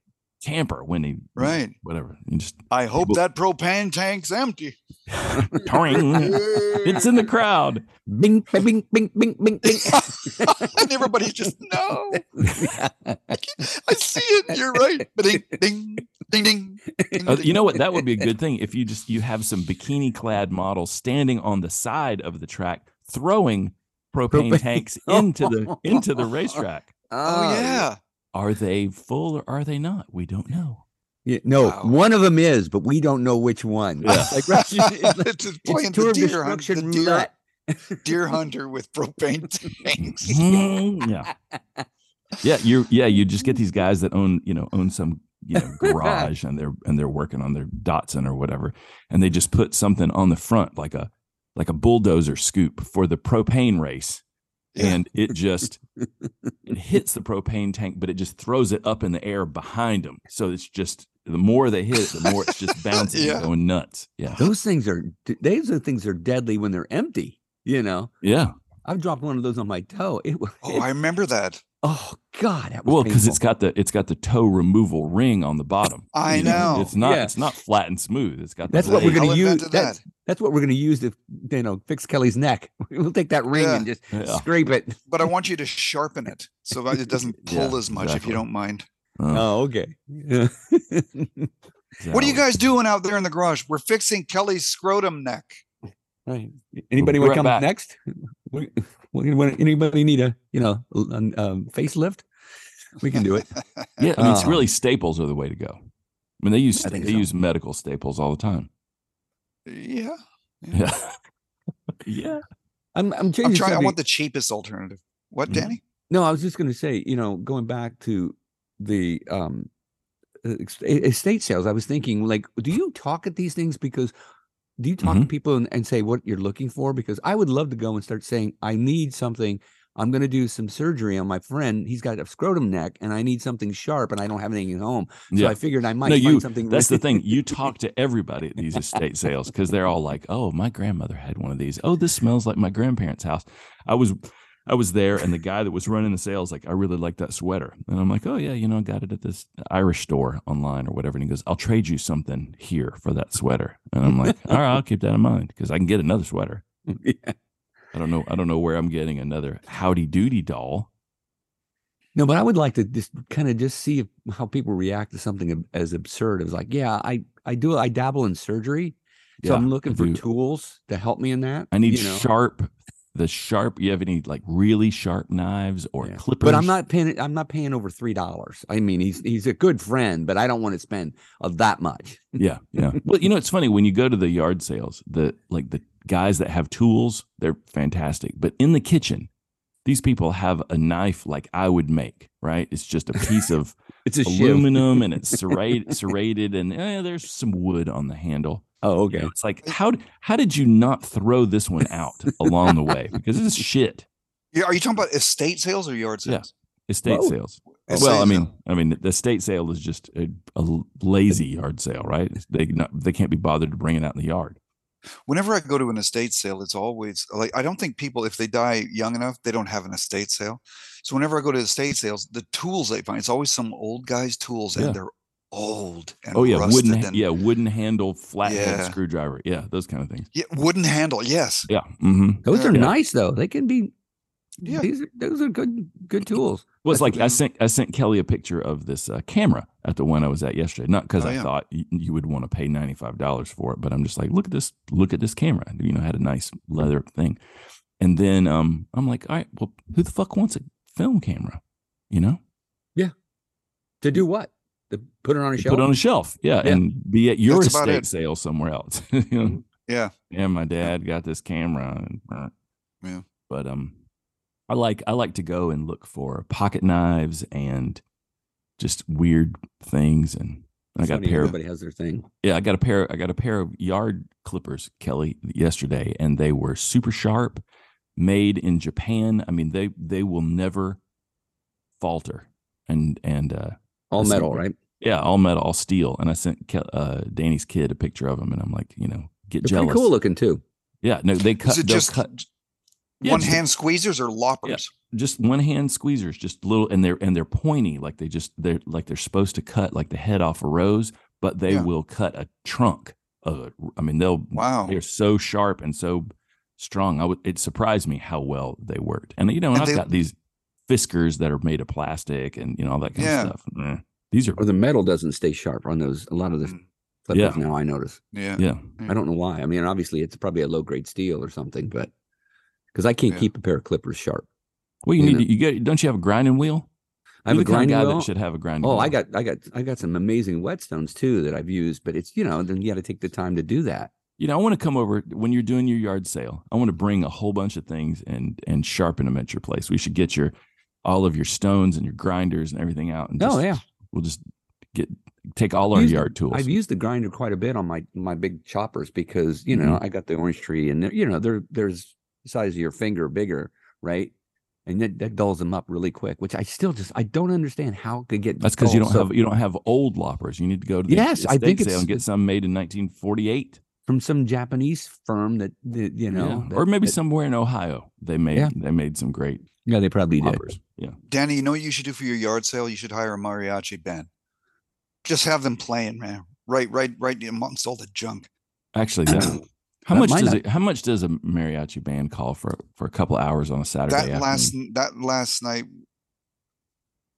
camper when he Right. whatever." You just I hope People- that propane tank's empty. It's in the crowd. Bing, bing, bing, bing, bing, bing, bing. and everybody's just no. I see it. You're right. Ding, ding, ding, ding. ding, Uh, ding. you know what? That would be a good thing if you just you have some bikini clad models standing on the side of the track throwing propane Propane. tanks into the into the racetrack. Oh yeah. Are they full or are they not? We don't know. Yeah, no, Wow. one of them is, but we don't know which one. Yeah. Like, right, it's, like- it's it's playing the deer, hunt, the deer, deer hunter with propane tanks. Mm, yeah. Yeah, you're yeah, you just get these guys that own, you know, own some you know garage and they're and they're working on their Datsun or whatever, and they just put something on the front like a like a bulldozer scoop for the propane race. Yeah. And it just it hits the propane tank, but it just throws it up in the air behind them. So it's just the more they hit it, the more it's just bouncing Yeah. and going nuts. Yeah. Those things are those are things are deadly when they're empty. You know, Yeah. I've dropped one of those on my toe. It was. Oh, I remember that. oh God, that was Well, because it's got the it's got the toe removal ring on the bottom. I You know. It's not Yeah. it's not flat and smooth. It's got the That's what we're going to use. invented That's, that. That's what we're going to use to you know fix Kelly's neck. We'll take that ring Yeah. and just Yeah. scrape it. But I want you to sharpen it so that it doesn't pull Yeah, as much if you don't mind. Uh, Oh, okay. What are you guys doing out there in the garage? We're fixing Kelly's scrotum neck. right. Anybody We'll want to come back. next? Anybody need a you know a- an, um, facelift? We can do it. Yeah, I mean, it's Oh. really staples are the way to go. I mean, they use I they so. use medical staples all the time. Yeah. Yeah, yeah. I'm I'm I'm changing. trying. I want the cheapest alternative. What, Mhm. Danny? No, I was just going to say, you know, going back to the um ex- estate sales, I was thinking, like, do you talk at these things because do you talk to Mhm. people and, and say what you're looking for? Because I would love to go and start saying, I need something. I'm going to do some surgery on my friend. He's got a scrotum neck, and I need something sharp, and I don't have anything at home. So yeah. I figured I might No, find you. something. That's the thing. You talk to everybody at these estate sales because they're all like, "Oh, my grandmother had one of these. Oh, this smells like my grandparents' house." I was, I was there, and the guy that was running the sales like, "I really like that sweater," and I'm like, "Oh yeah, you know, I got it at this Irish store online or whatever." And he goes, "I'll trade you something here for that sweater," and I'm like, "All right, I'll keep that in mind because I can get another sweater." Yeah. I don't know. I don't know where I'm getting another Howdy Doody doll. No, but I would like to just kind of just see if, how people react to something as absurd as like, yeah, I I do I dabble in surgery, so Yeah, I'm looking for tools to help me in that. I need you know? sharp. The sharp. You have any like really sharp knives or Yeah. clippers? But I'm not paying. I'm not paying over three dollars. I mean, he's he's a good friend, but I don't want to spend uh, that much. Yeah, yeah. well, you know, it's funny when you go to the yard sales. The like the guys that have tools, they're fantastic. But in the kitchen, these people have a knife like I would make. Right? It's just a piece of It's a aluminum and it's serrated, serrated, and eh, there's some wood on the handle. Oh, You know, okay. It's like how how did you not throw this one out along the way? Because it's shit. Yeah, Are you talking about estate sales or yard Yeah. sales? Estate Whoa. sales. Estate well, I mean, sale. I mean, the estate sale is just a, a lazy yard sale, right? They not, they can't be bothered to bring it out in the yard. Whenever I go to an estate sale, it's always like I don't think people, if they die young enough, they don't have an estate sale. So whenever I go to estate sales, the tools they find, it's always some old guy's tools, Yeah. and they're old and Oh yeah, rusted wooden, and yeah, wooden handle, flathead Yeah. screwdriver, yeah, those kind of things. yeah, wooden handle. Yes, Yeah, hmm Those are Yeah. nice though. They can be. Yeah. These are, those are good good tools. Well, it's That's like I sent I sent Kelly a picture of this uh, camera at the one I was at yesterday. Not because Oh, I yeah. thought you, you would want to pay ninety five dollars for it, but I'm just like, look at this, look at this camera. You know, had a nice leather thing, and then um, I'm like, all right, well, who the fuck wants a film camera? You know, Yeah. To do what? To put it on a To shelf. put on a shelf, yeah, Yeah. and be at your That's estate sale somewhere else. you know? yeah, and my dad got this camera and uh, Yeah. but um i like i like to go and look for pocket knives and just weird things and i got a Funny, pair of, everybody has their thing. yeah i got a pair i got a pair of yard clippers kelly yesterday and they were super sharp made in japan i mean they they will never falter and and uh All That's metal, super- right? yeah all metal all steel and i sent Ke- uh danny's kid a picture of them and i'm like you know get They're jealous pretty cool looking too. yeah no they cut is it they'll just cut Yeah, one just- hand squeezers or loppers? just one hand squeezers, just little, and they're and they're pointy, like they just they're like they're supposed to cut like the head off a rose, but they Yeah. will cut a trunk. Of a, I mean, they'll Wow. they're so sharp and so strong. I would it surprised me how well they worked. And you know, and And I've they- got these Fiskars that are made of plastic and you know all that kind Yeah. of stuff. Eh, These are Or the metal doesn't stay sharp on those. A lot of the Mm, clippers Yeah. now I notice. Yeah. yeah. I don't know why. I mean, obviously it's probably a low grade steel or something, but because I can't Yeah. keep a pair of clippers sharp. Well, you You need know- to, you get don't you have a grinding wheel? I have You're a the kind of grinding guy wheel. that should have a grinding Oh, wheel. I got, I got, I got some amazing whetstones too that I've used, but it's you know, then you got to take the time to do that. you know, I want to come over when you're doing your yard sale. I want to bring a whole bunch of things and and sharpen them at your place. We should get your all of your stones and your grinders and everything out. And Oh yeah, we'll just get take all our Used- yard tools. I've used the grinder quite a bit on my my big choppers because you know mm-hmm. I got the orange tree and they're- you know they're there's the size of your finger bigger, right? And that, that dulls them up really quick, which I still just I don't understand how it could get. That's because you don't so- have you don't have old loppers. You need to go to the Yes, I think sale it's- and get some made in 1948. from some Japanese firm that, that you know, Yeah. that- or maybe that- somewhere in Ohio. They made Yeah. they made some great yeah, they probably did. Yeah. Danny, you know what you should do for your yard sale? You should hire a mariachi band. Just have them playing, man. Right, right, right amongst all the junk. Actually, that, how That much does not- it? How much does a mariachi band call for for a couple hours on a Saturday That afternoon? last that last night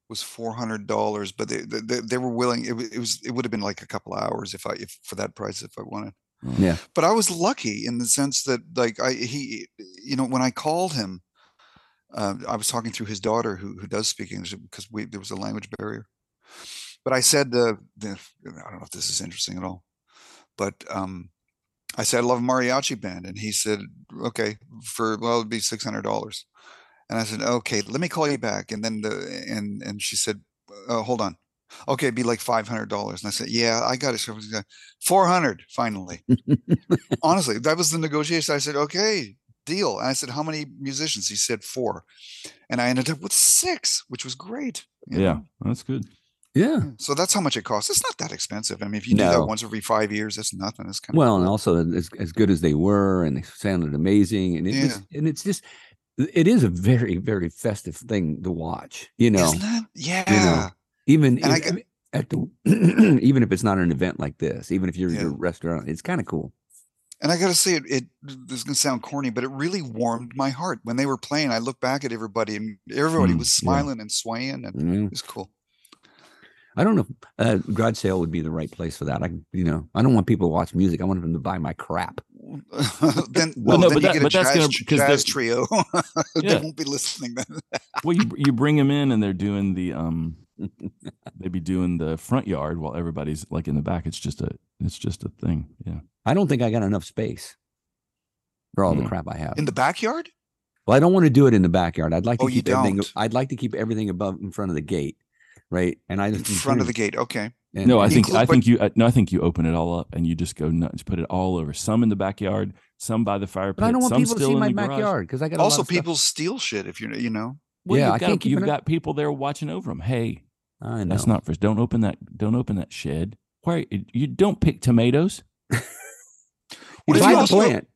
was four hundred dollars, but they, they they were willing. It, it was it would have been like a couple hours if I if for that price if I wanted. Yeah. But I was lucky in the sense that like I he you know when I called him, uh, I was talking through his daughter who who does speak English because we there was a language barrier. But I said uh, the I don't know if this is interesting at all, but um, I said I love a mariachi band, and he said okay for well it'd be six hundred dollars. And I said, okay, let me call you back. And then the and and she said, uh, hold on. Okay, it'd be like five hundred dollars. And I said, yeah, I got it. So four hundred finally. Honestly, that was the negotiation. I said, okay, deal. And I said, how many musicians? He said four. And I ended up with six, which was great. Yeah, know? that's good. Yeah. Yeah. So that's how much it costs. It's not that expensive. I mean, if you do No. that once every five years, that's nothing. It's kind of Well, and also as as good as they were, and they sounded amazing, and it was, and it's just, it is a very very festive thing to watch. You know? Yeah. even and I if- at the even if it's not an event like this, even if you're at Yeah. a restaurant, it's kind of cool. And I got to say, it, it this is going to sound corny, but it really warmed my heart when they were playing. I looked back at everybody, and everybody Mm, was yeah. smiling and swaying, and you know? it was cool. I don't know. if Uh, garage sale would be the right place for that. I, you know, I don't want people to watch music. I want them to buy my crap. then, Well, well, no, then but you that- get a that's jazz, gonna- tr- 'cause jazz trio. they Yeah. won't be listening then. Well, you you bring them in and they're doing the um, they be doing the front yard while everybody's like in the back. It's just a it's just a thing. Yeah. I don't think I got enough space for all the Mm. crap I have. In the backyard? Well, I don't want to do it in the backyard. I'd like to Oh, you keep everything. don't? I'd like to keep everything above in front of the gate, right? And I In front of the gate. Okay. and- No, I think Include- I think you uh, no, I think you open it all up and you just go nuts. Put it all over. Some in the backyard, some by the fire pit. But I don't want some people to see my backyard because I got Also, of stuff- people steal shit if you're, you know. Well, Yeah, you've I got, can't keep you've got people there watching over them. Hey, I know. that's not for. Don't open that. Don't open that shed. Why you don't pick tomatoes? What You if you the also plant.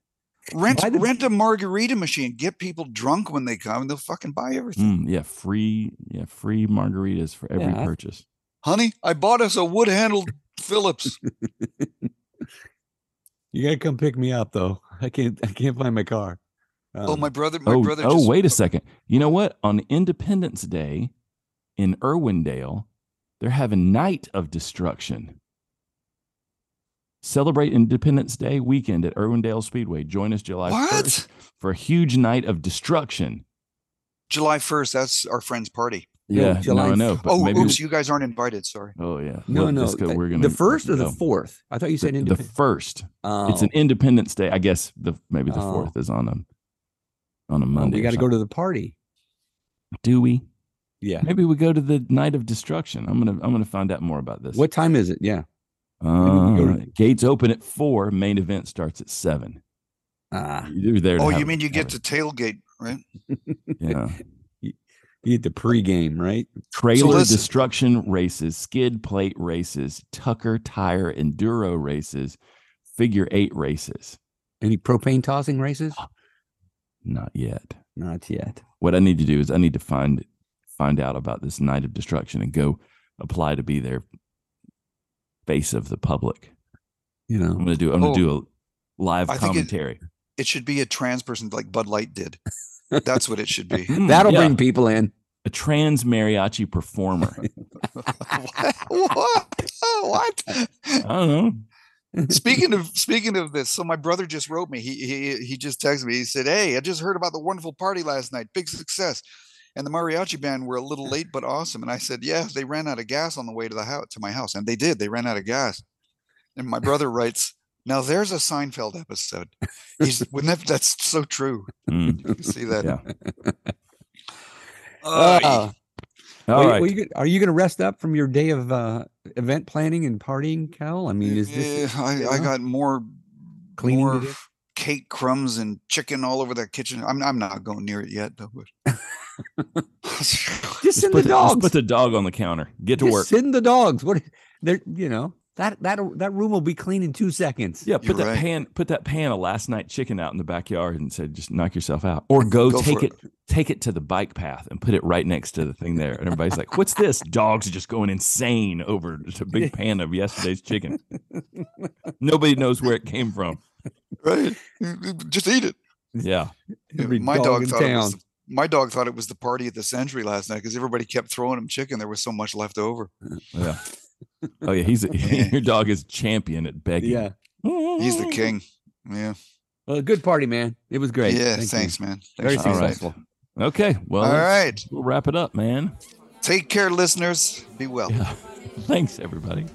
Rent the- rent a margarita machine? Get people drunk when they come, and they'll fucking buy everything. Mm, yeah, free. Yeah, free margaritas for every Yeah, purchase. Honey, I bought us a wood handled Phillips. You gotta come pick me up though. I can't. I can't find my car. oh, Um, my brother, my oh, brother. oh, just, wait a second. You know what? On Independence Day in Irwindale, they're having Night of Destruction. Celebrate Independence Day weekend at Irwindale Speedway. Join us July What? 1st for a huge night of destruction. July first. That's our friend's party. Yeah, July no, I know. But oh, maybe, oops, you guys aren't invited. Sorry. oh yeah. no, Well, no. just 'cause we're gonna the first or the go. fourth? I thought you said The, the first. oh, It's an oh. Independence Day. I guess the maybe the Oh. fourth is on a on a oh, Monday. we got to go to the party. Do we? Yeah. Maybe we go to the night of destruction. I'm gonna I'm gonna find out more about this. What time is it? Yeah. Uh, gates open at four. Main event starts at seven. Ah, You're there. Oh, you mean you have get to tailgate, right? yeah. you get the pregame, right? trailer listen- destruction races, skid plate races, Tucker tire enduro races, figure eight races. Any propane tossing races? Not yet. Not yet. What I need to do is I need to find find out about this night of destruction and go apply to be their face of the public. You know. I'm gonna do. I'm gonna Oh, do a live I think it- commentary. It should be a trans person like Bud Light did. That's what it should be. Hmm, That'll yeah, bring people in. a trans mariachi performer. what? What? I don't know. speaking of speaking of this, so my brother just wrote me. He he he just texted me. He said, "Hey, I just heard about the wonderful party last night. Big success." And the mariachi band were a little late but awesome. And I said, "Yeah, they ran out of gas on the way to the house to my house, and they did. They ran out of gas." And my brother writes, "Now there's a Seinfeld episode. He's wouldn't that, that's so true. Mm, You see that? yeah. Uh, Uh, All are, right. you, are, you, gonna- are you going to rest up from your day of uh, event planning and partying, Cal? I mean, is this yeah, I, I got more cleaning more cake crumbs and chicken all over that kitchen. I'm I'm not going near it yet though. But Just Just send put, the the, just put the dog on the counter. Get to Just work. Send the dogs. What they're you know that that that room will be clean in two seconds. Yeah, You're put that right. pan, put that pan of last night chicken out in the backyard and said, just knock yourself out, or go, Go take for it, take it to the bike path and put it right next to the thing there. And everybody's like, "What's this?" Dogs are just going insane over just a big pan of yesterday's chicken. Nobody knows where it came from. right, just eat it. Yeah, Every my dog dog in thought it was town. the- my dog thought it was the party at the Century last night because everybody kept throwing him chicken. There was so much left over. Uh, yeah. Oh yeah, he's oh, a, Yeah. your dog is champion at begging. Yeah. He's the king. Yeah. Well, good party, man. It was great. Yeah. Thank you. thanks, man. Very Thanks for the successful. invite. Okay, well, all right. we'll wrap it up, man. Take care, listeners. Be well. Yeah. Thanks, everybody.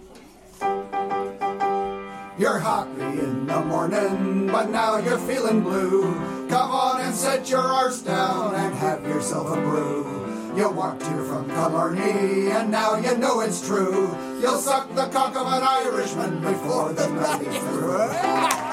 You're happy in the morning, but now you're feeling blue. Come on and set your arse down and have yourself a brew. You walked here from Killarney, and now you know it's true. You'll suck the cock of an Irishman before the night is through.